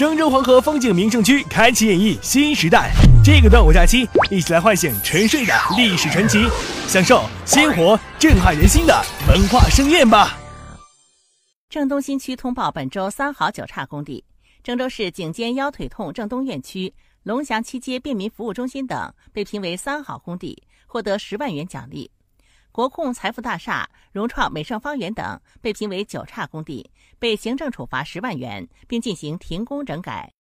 郑州黄河风景名胜区开启演绎新时代。这个端午假期，一起来唤醒沉睡的历史传奇，享受鲜活震撼人心的文化盛宴吧。郑东新区通报本周三好九差工地：郑州市颈肩腰腿痛郑东院区、龙翔七街便民服务中心等被评为三好工地，获得十万元奖励。国控财富大厦、融创美盛方圆等被评为九差工地，被行政处罚十万元，并进行停工整改。